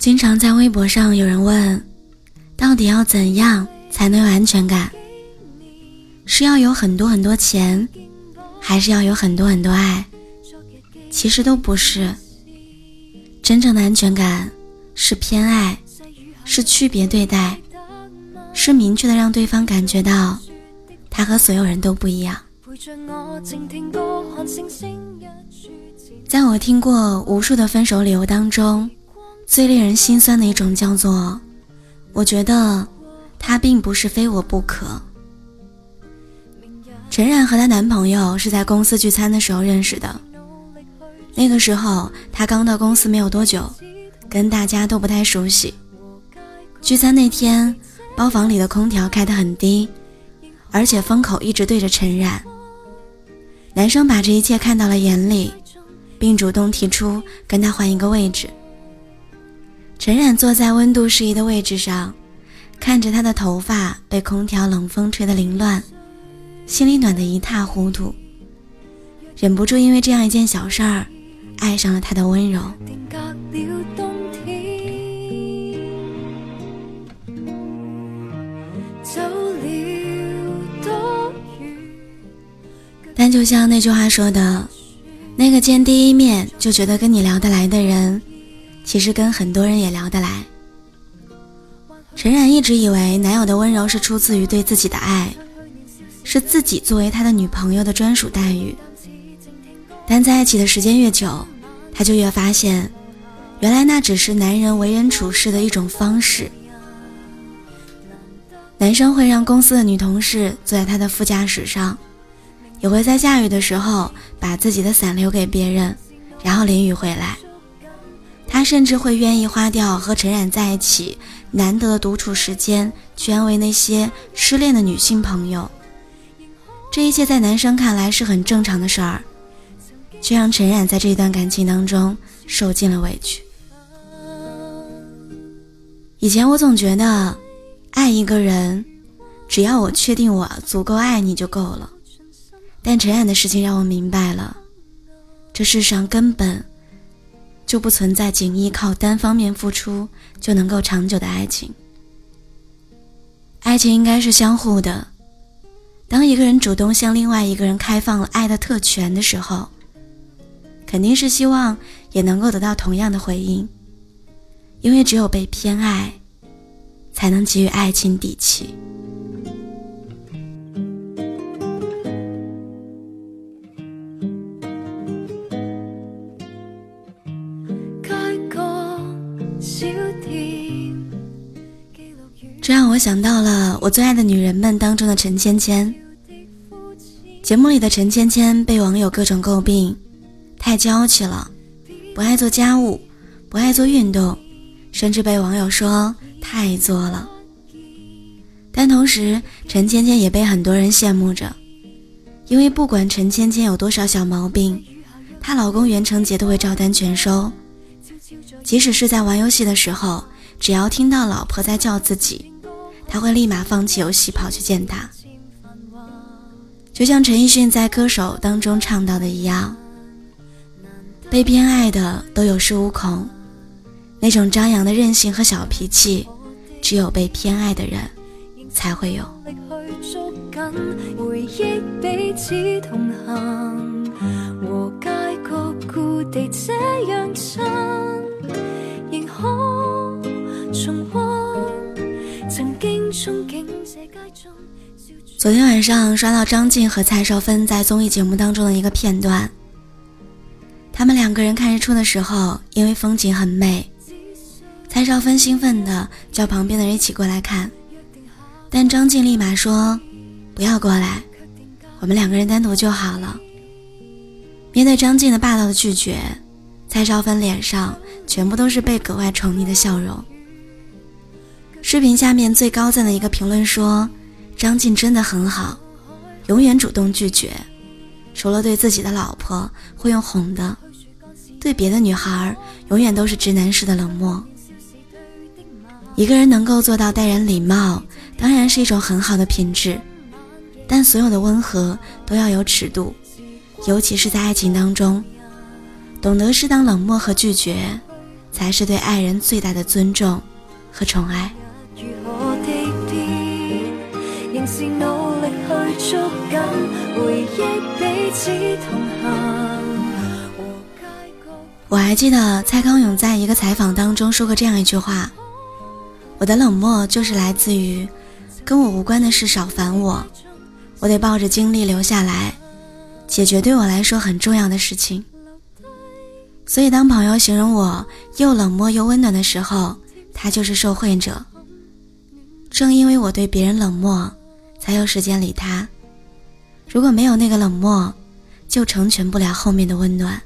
经常在微博上有人问，到底要怎样才能有安全感？是要有很多很多钱，还是要有很多很多爱？其实都不是。真正的安全感是偏爱，是区别对待，是明确的让对方感觉到他和所有人都不一样。在我听过无数的分手理由当中。最令人心酸的一种叫做，我觉得他并不是非我不可。陈冉和她男朋友是在公司聚餐的时候认识的，那个时候她刚到公司没有多久，跟大家都不太熟悉。聚餐那天，包房里的空调开得很低，而且风口一直对着陈冉。男生把这一切看到了眼里，并主动提出跟她换一个位置。陈冉坐在温度适宜的位置上，看着她的头发被空调冷风吹得凌乱，心里暖得一塌糊涂，忍不住因为这样一件小事儿，爱上了他的温柔。但就像那句话说的，那个见第一面就觉得跟你聊得来的人。其实跟很多人也聊得来。陈冉一直以为男友的温柔是出自于对自己的爱，是自己作为他的女朋友的专属待遇。但在一起的时间越久，他就越发现，原来那只是男人为人处事的一种方式。男生会让公司的女同事坐在他的副驾驶上，也会在下雨的时候把自己的伞留给别人，然后淋雨回来。他甚至会愿意花掉和陈冉在一起难得的独处时间，去安慰那些失恋的女性朋友。这一切在男生看来是很正常的事儿，却让陈冉在这段感情当中受尽了委屈。以前我总觉得，爱一个人，只要我确定我足够爱你就够了。但陈冉的事情让我明白了，这世上根本。就不存在仅依靠单方面付出就能够长久的爱情。爱情应该是相互的。当一个人主动向另外一个人开放了爱的特权的时候，肯定是希望也能够得到同样的回应。因为只有被偏爱，才能给予爱情底气。想到了我最爱的女人们当中的陈芊芊。节目里的陈芊芊被网友各种诟病，太娇气了，不爱做家务，不爱做运动，甚至被网友说太作了。但同时，陈芊芊也被很多人羡慕着，因为不管陈芊芊有多少小毛病，她老公袁成杰都会照单全收。即使是在玩游戏的时候，只要听到老婆在叫自己。他会立马放弃游戏，跑去见他。就像陈奕迅在《歌手》当中唱到的一样，被偏爱的都有恃无恐，那种张扬的任性和小脾气，只有被偏爱的人才会有。昨天晚上刷到张晋和蔡少芬在综艺节目当中的一个片段，他们两个人看日出的时候，因为风景很美，蔡少芬兴奋的叫旁边的人一起过来看，但张晋立马说：“不要过来，我们两个人单独就好了。”面对张晋的霸道的拒绝，蔡少芬脸上全部都是被格外宠溺的笑容。视频下面最高赞的一个评论说。张晋真的很好，永远主动拒绝，除了对自己的老婆会用哄的，对别的女孩永远都是直男式的冷漠。一个人能够做到待人礼貌，当然是一种很好的品质，但所有的温和都要有尺度，尤其是在爱情当中，懂得适当冷漠和拒绝，才是对爱人最大的尊重和宠爱。我还记得蔡康永在一个采访当中说过这样一句话：“我的冷漠就是来自于跟我无关的事少烦我，我得抱着精力留下来，解决对我来说很重要的事情。”所以，当朋友形容我又冷漠又温暖的时候，他就是受惠者。正因为我对别人冷漠，才有时间理他。如果没有那个冷漠，就成全不了后面的温暖。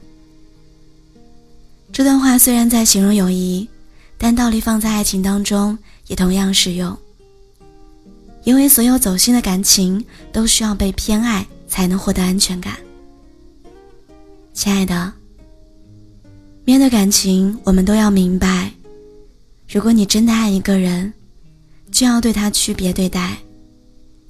这段话虽然在形容友谊，但道理放在爱情当中也同样适用。因为所有走心的感情都需要被偏爱才能获得安全感。亲爱的。面对感情，我们都要明白，如果你真的爱一个人，就要对他区别对待，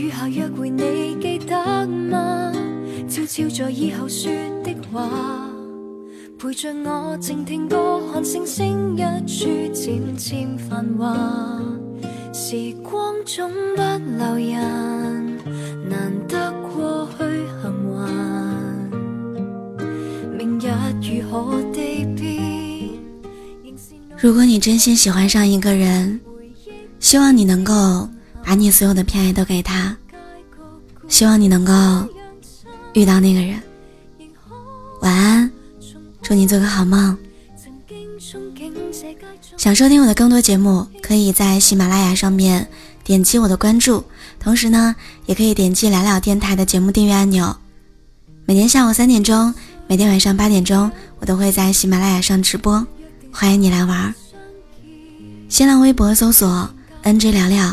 雨下约会，你记得吗？悄悄在以后说的话，陪着我静听歌，看星星一柱渐渐繁华。时光总不留人，难得过去幸还。明日如何地变？如果你真心喜欢上一个人，希望你能够把你所有的偏爱都给他，希望你能够。遇到那个人，晚安，祝你做个好梦。想收听我的更多节目，可以在喜马拉雅上面点击我的关注，同时呢，也可以点击聊聊电台的节目订阅按钮。每天下午三点钟，每天晚上八点钟，我都会在喜马拉雅上直播，欢迎你来玩。新浪微博搜索 “nj 聊聊”，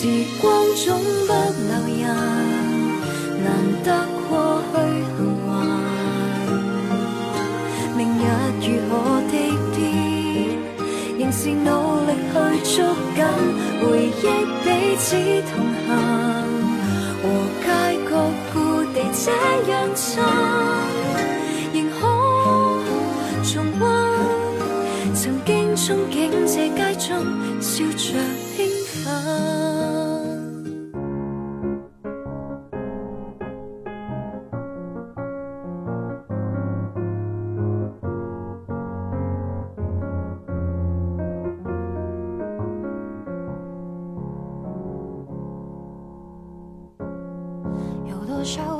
时光总不留人。难得过去幸还，明日如何地变，仍是努力去捉紧回忆，彼此同行，和街角故地这样近，仍可重温曾经憧憬这街中笑着多少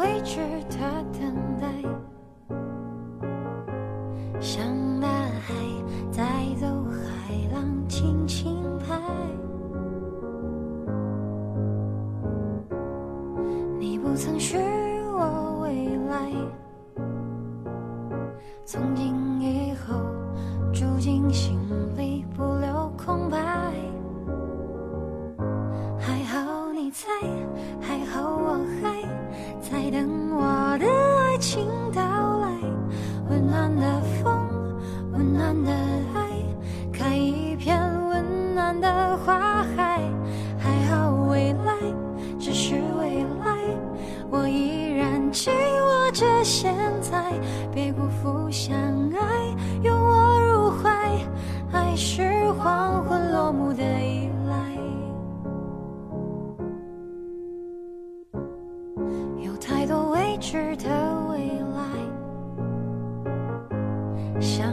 的花海。还好未来只是未来。我依然紧握着现在，别辜负相爱，拥我入怀。爱是黄昏落幕的依赖，有太多未知的未来。想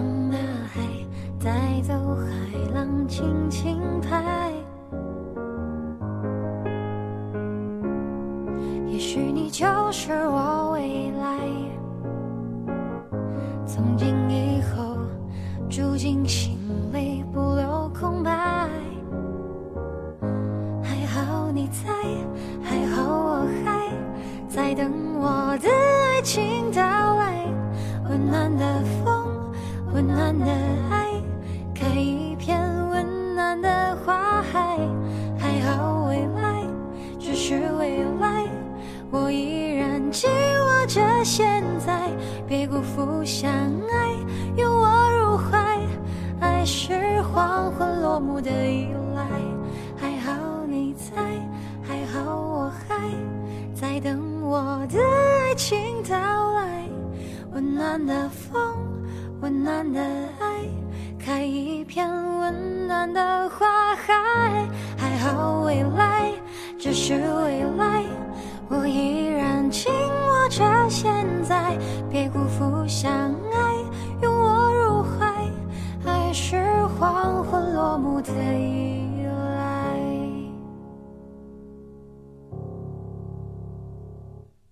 轻轻拍。也许你就是我未来，从今以后住进心里，不留空白。还好你在，还好我还在等我的爱情到来。温暖的风，温暖的着现在，别辜负相爱，拥我入怀。爱是黄昏落幕的依赖，还好你在，还好我还在等我的爱情到来。温暖的风，温暖的爱，开一片温暖的花海。还好未来只是未来。Mù